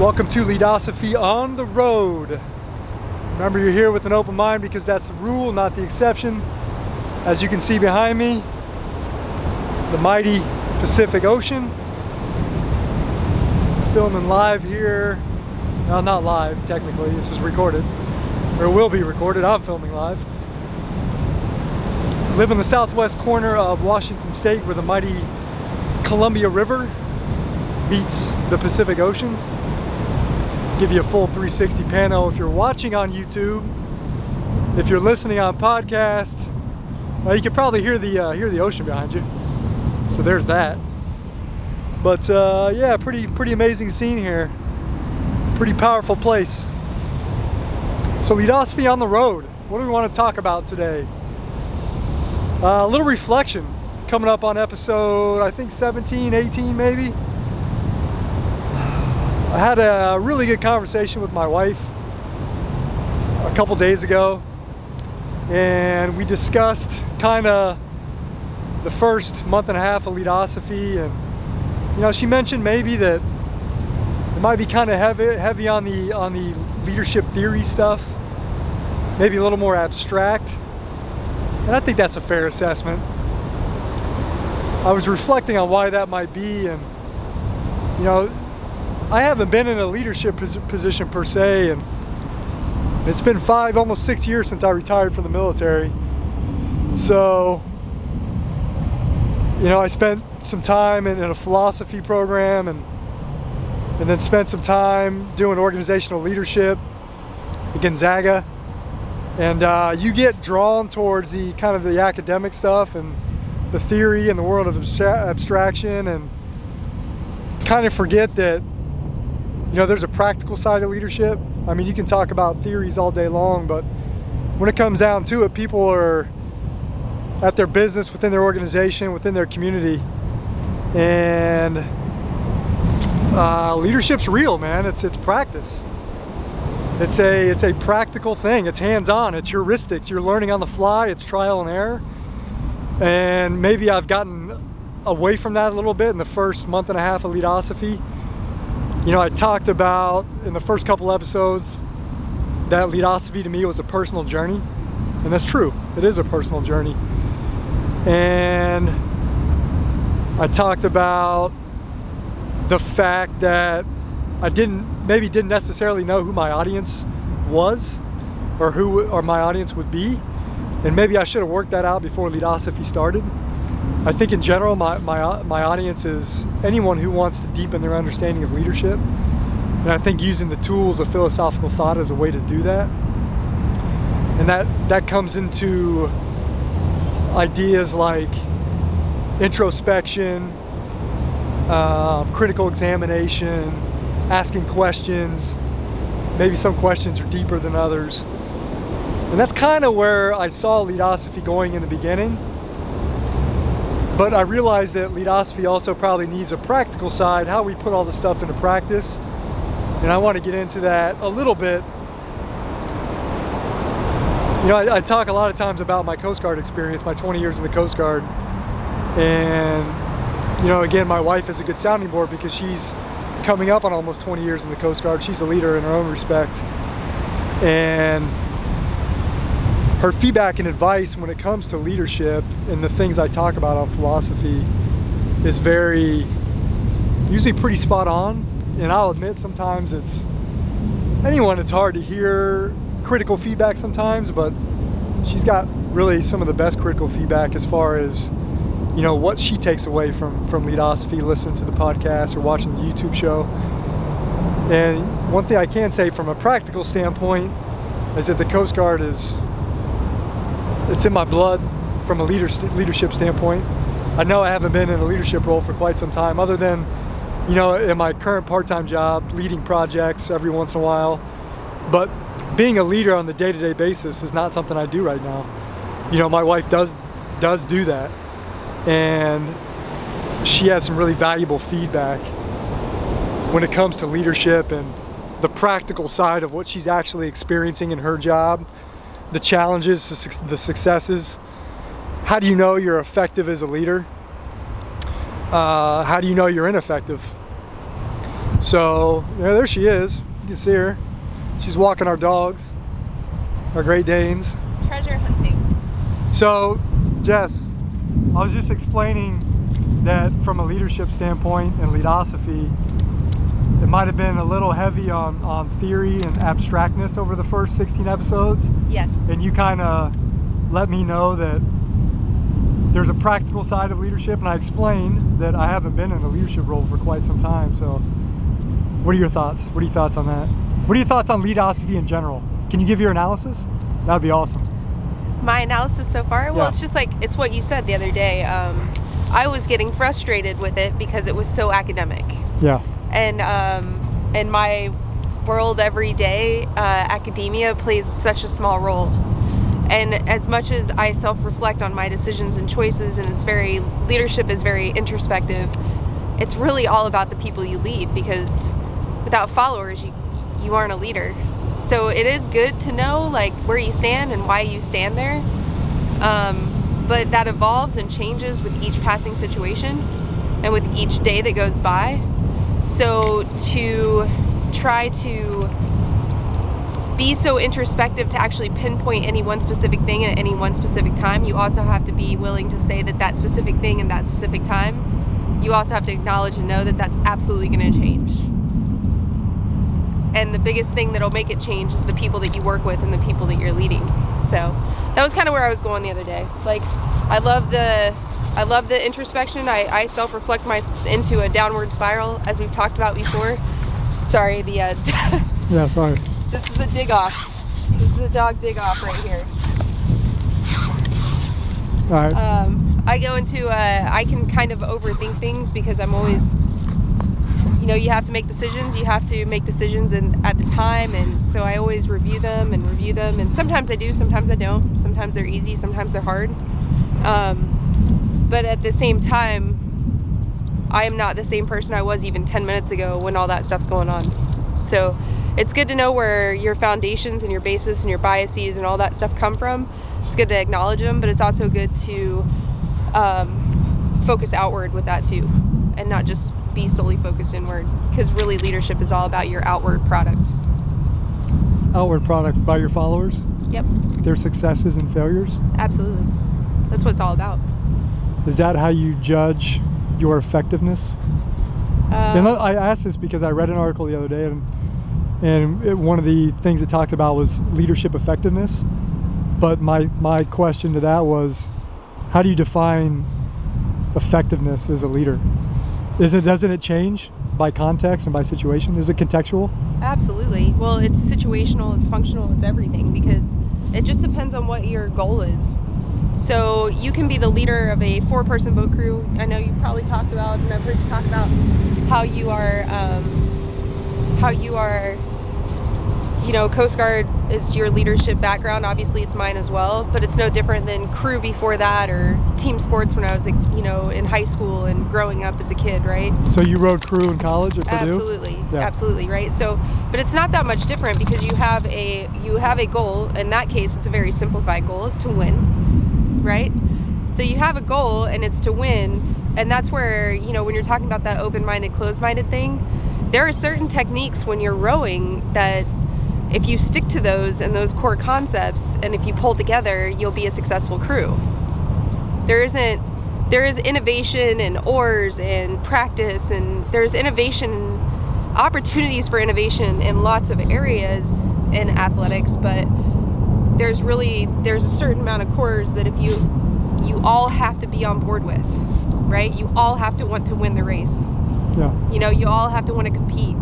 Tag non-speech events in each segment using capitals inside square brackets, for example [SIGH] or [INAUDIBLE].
Welcome to Leadosophy on the road. Remember, you're here with an open mind because that's the rule, not the exception. As you can see behind me, the mighty Pacific Ocean. Filming live here. Well, not live, technically, this is recorded, or will be recorded. I'm filming live. Live in the southwest corner of Washington State where the mighty Columbia River meets the Pacific Ocean. Give you a full 360 panel if you're watching on YouTube. If you're listening on podcast, well, you can probably hear the uh, hear the ocean behind you. So there's that. But uh, yeah, pretty pretty amazing scene here. Pretty powerful place. So Leadosophy on the road. What do we want to talk about today? Uh, a little reflection coming up on episode I think 17, 18 maybe. I had a really good conversation with my wife a couple days ago, and we discussed kind of the first month and a half of Leadosophy, and you know, she mentioned maybe that it might be kind of heavy, heavy on the on the leadership theory stuff, maybe a little more abstract, and I think that's a fair assessment. I was reflecting on why that might be, and you know I haven't been in a leadership position per se, and it's been five, almost six years since I retired from the military. So, you know, I spent some time in, in a philosophy program and and then spent some time doing organizational leadership at Gonzaga. And uh, you get drawn towards the kind of the academic stuff and the theory and the world of abstra- abstraction and kind of forget that you know, there's a practical side of leadership. I mean, you can talk about theories all day long, but when it comes down to it, people are at their business, within their organization, within their community. And uh, leadership's real, man. It's it's practice. It's a it's a practical thing. It's hands-on. It's heuristics. You're learning on the fly. It's trial and error. And maybe I've gotten away from that a little bit in the first month and a half of Leadosophy you know, I talked about in the first couple episodes that leadosophy to me was a personal journey. And that's true. It is a personal journey. And I talked about the fact that I didn't maybe didn't necessarily know who my audience was or who or my audience would be. And maybe I should have worked that out before leadosophy started. I think in general, my, my, my audience is anyone who wants to deepen their understanding of leadership. And I think using the tools of philosophical thought is a way to do that. And that, that comes into ideas like introspection, uh, critical examination, asking questions. Maybe some questions are deeper than others. And that's kind of where I saw Leadosophy going in the beginning but I realize that leadosophy also probably needs a practical side, how we put all the stuff into practice. And I want to get into that a little bit. You know, I, I talk a lot of times about my Coast Guard experience, my 20 years in the Coast Guard. And, you know, again, my wife is a good sounding board because she's coming up on almost 20 years in the Coast Guard. She's a leader in her own respect. And her feedback and advice when it comes to leadership and the things I talk about on philosophy is very, usually pretty spot on. And I'll admit sometimes it's, anyone, it's hard to hear critical feedback sometimes, but she's got really some of the best critical feedback as far as, you know, what she takes away from, from Leadosophy, listening to the podcast or watching the YouTube show. And one thing I can say from a practical standpoint is that the Coast Guard is it's in my blood from a leader, leadership standpoint. I know I haven't been in a leadership role for quite some time, other than, you know, in my current part-time job, leading projects every once in a while. But being a leader on the day-to-day basis is not something I do right now. You know, my wife does does do that, and she has some really valuable feedback when it comes to leadership and the practical side of what she's actually experiencing in her job the challenges, the successes. How do you know you're effective as a leader? Uh, how do you know you're ineffective? So yeah, there she is. You can see her. She's walking our dogs, our Great Danes. Treasure hunting. So, Jess, I was just explaining that from a leadership standpoint and leadosophy, might have been a little heavy on, on theory and abstractness over the first 16 episodes. Yes. And you kind of let me know that there's a practical side of leadership, and I explained that I haven't been in a leadership role for quite some time. So, what are your thoughts? What are your thoughts on that? What are your thoughts on leadosophy in general? Can you give your analysis? That'd be awesome. My analysis so far? Well, Yeah. it's just like it's what you said the other day. Um, I was getting frustrated with it because it was so academic. Yeah. And um, in my world every day, uh, academia plays such a small role. And as much as I self-reflect on my decisions and choices, and it's very leadership is very introspective. It's really all about the people you lead because without followers, you you aren't a leader. So it is good to know like where you stand and why you stand there. Um, but that evolves and changes with each passing situation and with each day that goes by. So to try to be so introspective to actually pinpoint any one specific thing at any one specific time, you also have to be willing to say that that specific thing in that specific time, you also have to acknowledge and know that that's absolutely going to change. And the biggest thing that'll make it change is the people that you work with and the people that you're leading. So that was kind of where I was going the other day. Like, I love the I love the introspection. I, I self-reflect my into a downward spiral, as we've talked about before. Sorry, the uh, [LAUGHS] Yeah, sorry. this is a dig off. This is a dog dig off right here. All right. Um, I go into uh, I can kind of overthink things because I'm always, you know, you have to make decisions. You have to make decisions and at the time, and so I always review them and review them. And sometimes I do, sometimes I don't. Sometimes they're easy, sometimes they're hard. Um, but at the same time, I am not the same person I was even 10 minutes ago when all that stuff's going on. So it's good to know where your foundations and your basis and your biases and all that stuff come from. It's good to acknowledge them, but it's also good to um, focus outward with that too and not just be solely focused inward because really leadership is all about your outward product. Outward product by your followers, Yep, their successes and failures. absolutely. That's what it's all about. Is that how you judge your effectiveness? and Um, I asked this because I read an article the other day, and and it, one of the things it talked about was leadership effectiveness. But my my question to that was, how do you define effectiveness as a leader? Is it doesn't it change by context and by situation? Is it contextual? Absolutely. Well, it's situational, it's functional, it's everything because it just depends on what your goal is. So you can be the leader of a four-person boat crew. I know you probably talked about, and I've heard you talk about how you are, um, how you are. You know, Coast Guard is your leadership background. Obviously, it's mine as well, but it's no different than crew before that or team sports when I was, you know, in high school and growing up as a kid, right? So you rode crew in college at Purdue. Absolutely, Yeah. absolutely, right. So, but it's not that much different because you have a you have a goal. In that case, it's a very simplified goal. It's to win, right? So you have a goal, and it's to win, and that's where you know when you're talking about that open-minded, closed-minded thing. There are certain techniques when you're rowing that if you stick to those and those core concepts, and if you pull together, you'll be a successful crew. There isn't there is innovation and oars and practice and there's innovation opportunities for innovation in lots of areas in athletics but there's really there's a certain amount of cores that if you you all have to be on board with right? You all have to want to win the race. Yeah. you know you all have to want to compete.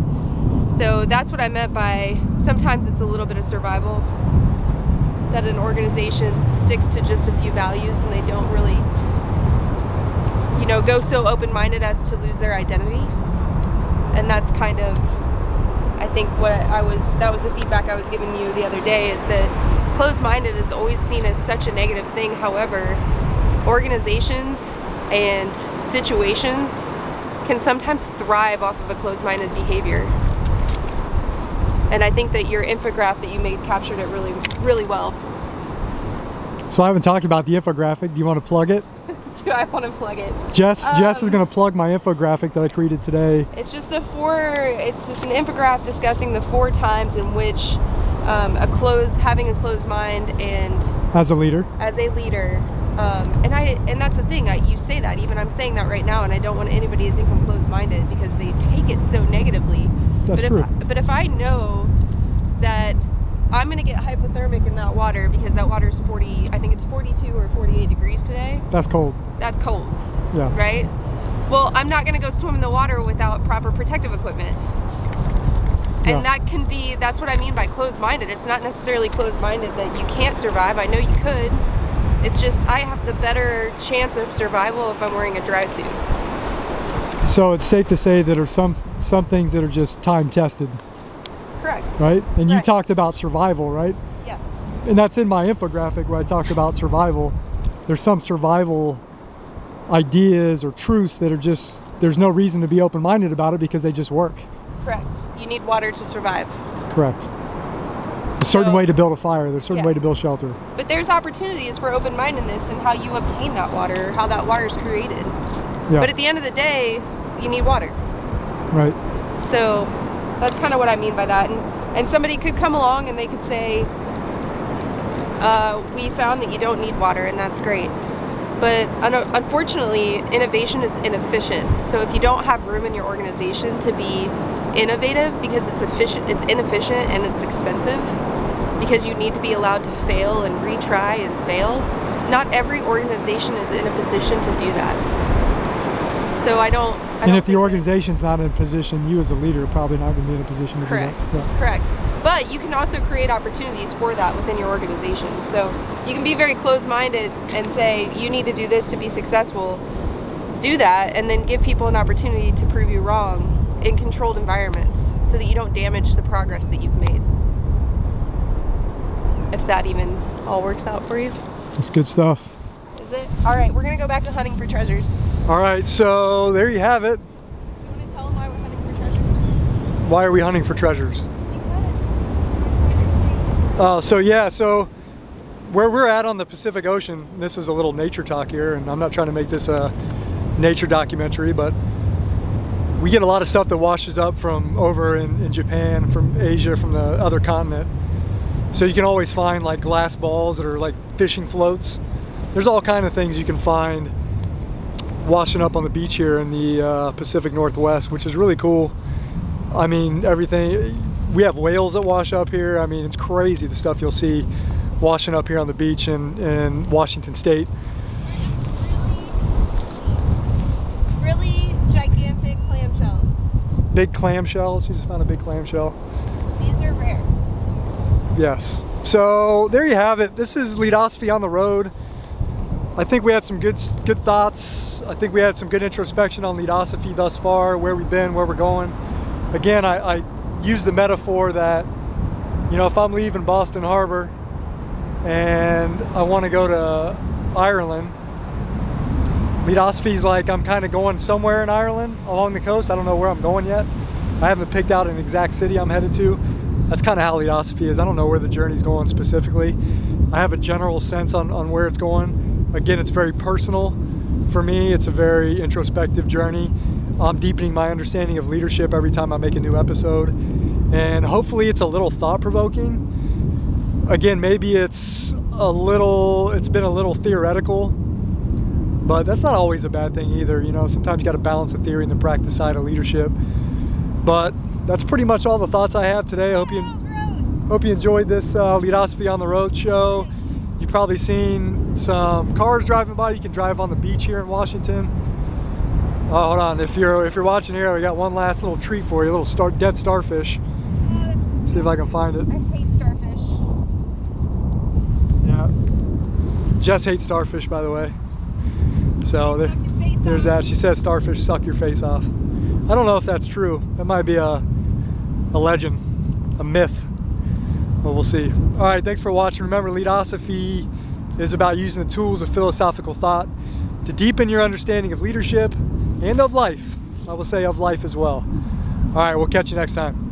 So that's what i meant by sometimes it's a little bit of survival that an organization sticks to just a few values and they don't really you know go so open-minded as to lose their identity. And that's kind of i think what i was that was the feedback i was giving you the other day is that closed-minded is always seen as such a negative thing however organizations and situations can sometimes thrive off of a closed-minded behavior and i think that your infographic that you made captured it really really well So I haven't talked about the infographic. Do you want to plug it? [LAUGHS] do I want to plug it? Jess, Jess is Um, going to plug my infographic that I created today. It's just the four. It's just an infographic discussing the four times in which um, a close having a closed mind, and As a leader, as a leader. Um, and I and that's the thing. I, you say that even I'm saying that right now, and I don't want anybody to think I'm closed-minded because they take it so negatively. that's but true. If, but if I know that I'm gonna get hypothermic in that water because that water is 40, I think it's 42 or 48 degrees today. That's cold. That's cold, Yeah. right? Well, I'm not gonna go swim in the water without proper protective equipment. Yeah. And that can be, that's what I mean by closed minded. It's not necessarily closed minded that you can't survive. I know you could. It's just I have the better chance of survival if I'm wearing a dry suit. So it's safe to say that there are some some things that are just time tested, Correct. right? And you talked about survival, right? Yes. And that's in my infographic where I talked about survival. There's some survival ideas or truths that are just there's no reason to be open-minded about it because they just work. Correct. You need water to survive. Correct. A certain So- way to build a fire. There's a certain way to build shelter. But there's opportunities for open mindedness and how you obtain that water, how that water is created. Yeah. But at the end of the day, you need water. right. So that's kind of what I mean by that. And, and somebody could come along and they could say, uh, We found that you don't need water, and that's great. But un- unfortunately, innovation is inefficient. So if you don't have room in your organization to be innovative because it's efficient, it's inefficient and it's expensive, because you need to be allowed to fail and retry and fail. Not every organization is in a position to do that. So I don't. I and don't if the that- organization's not in a position, you as a leader are probably not going to be in a position to Correct. do that. Yeah. Correct. But you can also create opportunities for that within your organization. So you can be very closed minded and say, you need to do this to be successful. Do that, and then give people an opportunity to prove you wrong in controlled environments so that you don't damage the progress that you've made. If that even all works out for you. That's good stuff. Is it? All right, we're going to go back to hunting for treasures. All right, so there you have it. You want to tell them why we're hunting for treasures? Why are we hunting for treasures? Uh, so yeah, so where we're at on the Pacific Ocean, this is a little nature talk here, and I'm not trying to make this a nature documentary, but we get a lot of stuff that washes up from over in, in Japan, from Asia, from the other continent. So you can always find like glass balls that are like fishing floats. There's all kind of things you can find washing up on the beach here in the uh, Pacific Northwest, which is really cool. I mean, everything. We have whales that wash up here. I mean, it's crazy the stuff you'll see washing up here on the beach in, in Washington State. Big clamshells. You just found a big clamshell. These are rare. Yes. So there you have it. This is Leadosophy on the road. I think we had some good good thoughts. I think we had some good introspection on Leadosophy thus far, where we've been, where we're going. Again, I, I use the metaphor that, you know, if I'm leaving Boston Harbor and I want to go to Ireland, Leadosophy's like I'm kind of going somewhere in Ireland along the coast. I don't know where I'm going yet. I haven't picked out an exact city I'm headed to. That's kind of how Leadosophy is. I don't know where the journey's going specifically. I have a general sense on, on where it's going. Again, it's very personal for me. It's a very introspective journey. I'm deepening my understanding of leadership every time I make a new episode. And hopefully it's a little thought provoking. Again, maybe it's a little, it's been a little theoretical, but that's not always a bad thing either. You know, sometimes you got to balance the theory and the practice side of leadership. But that's pretty much all the thoughts I have today. I hope you hope you enjoyed this uh, Leadosophy on the Road show. You've probably seen some cars driving by. You can drive on the beach here in Washington. Oh, hold on. If you're if you're watching here, we got one last little treat for you. A little star, dead starfish. See if I can find it. I hate starfish. Yeah. Jess hates starfish, by the way. So there, there's that. She says starfish suck your face off. I don't know if that's true. That might be a, a legend, a myth. But we'll see. All right, thanks for watching. Remember, Leadosophy is about using the tools of philosophical thought to deepen your understanding of leadership and of life. I will say of life as well. All right, we'll catch you next time.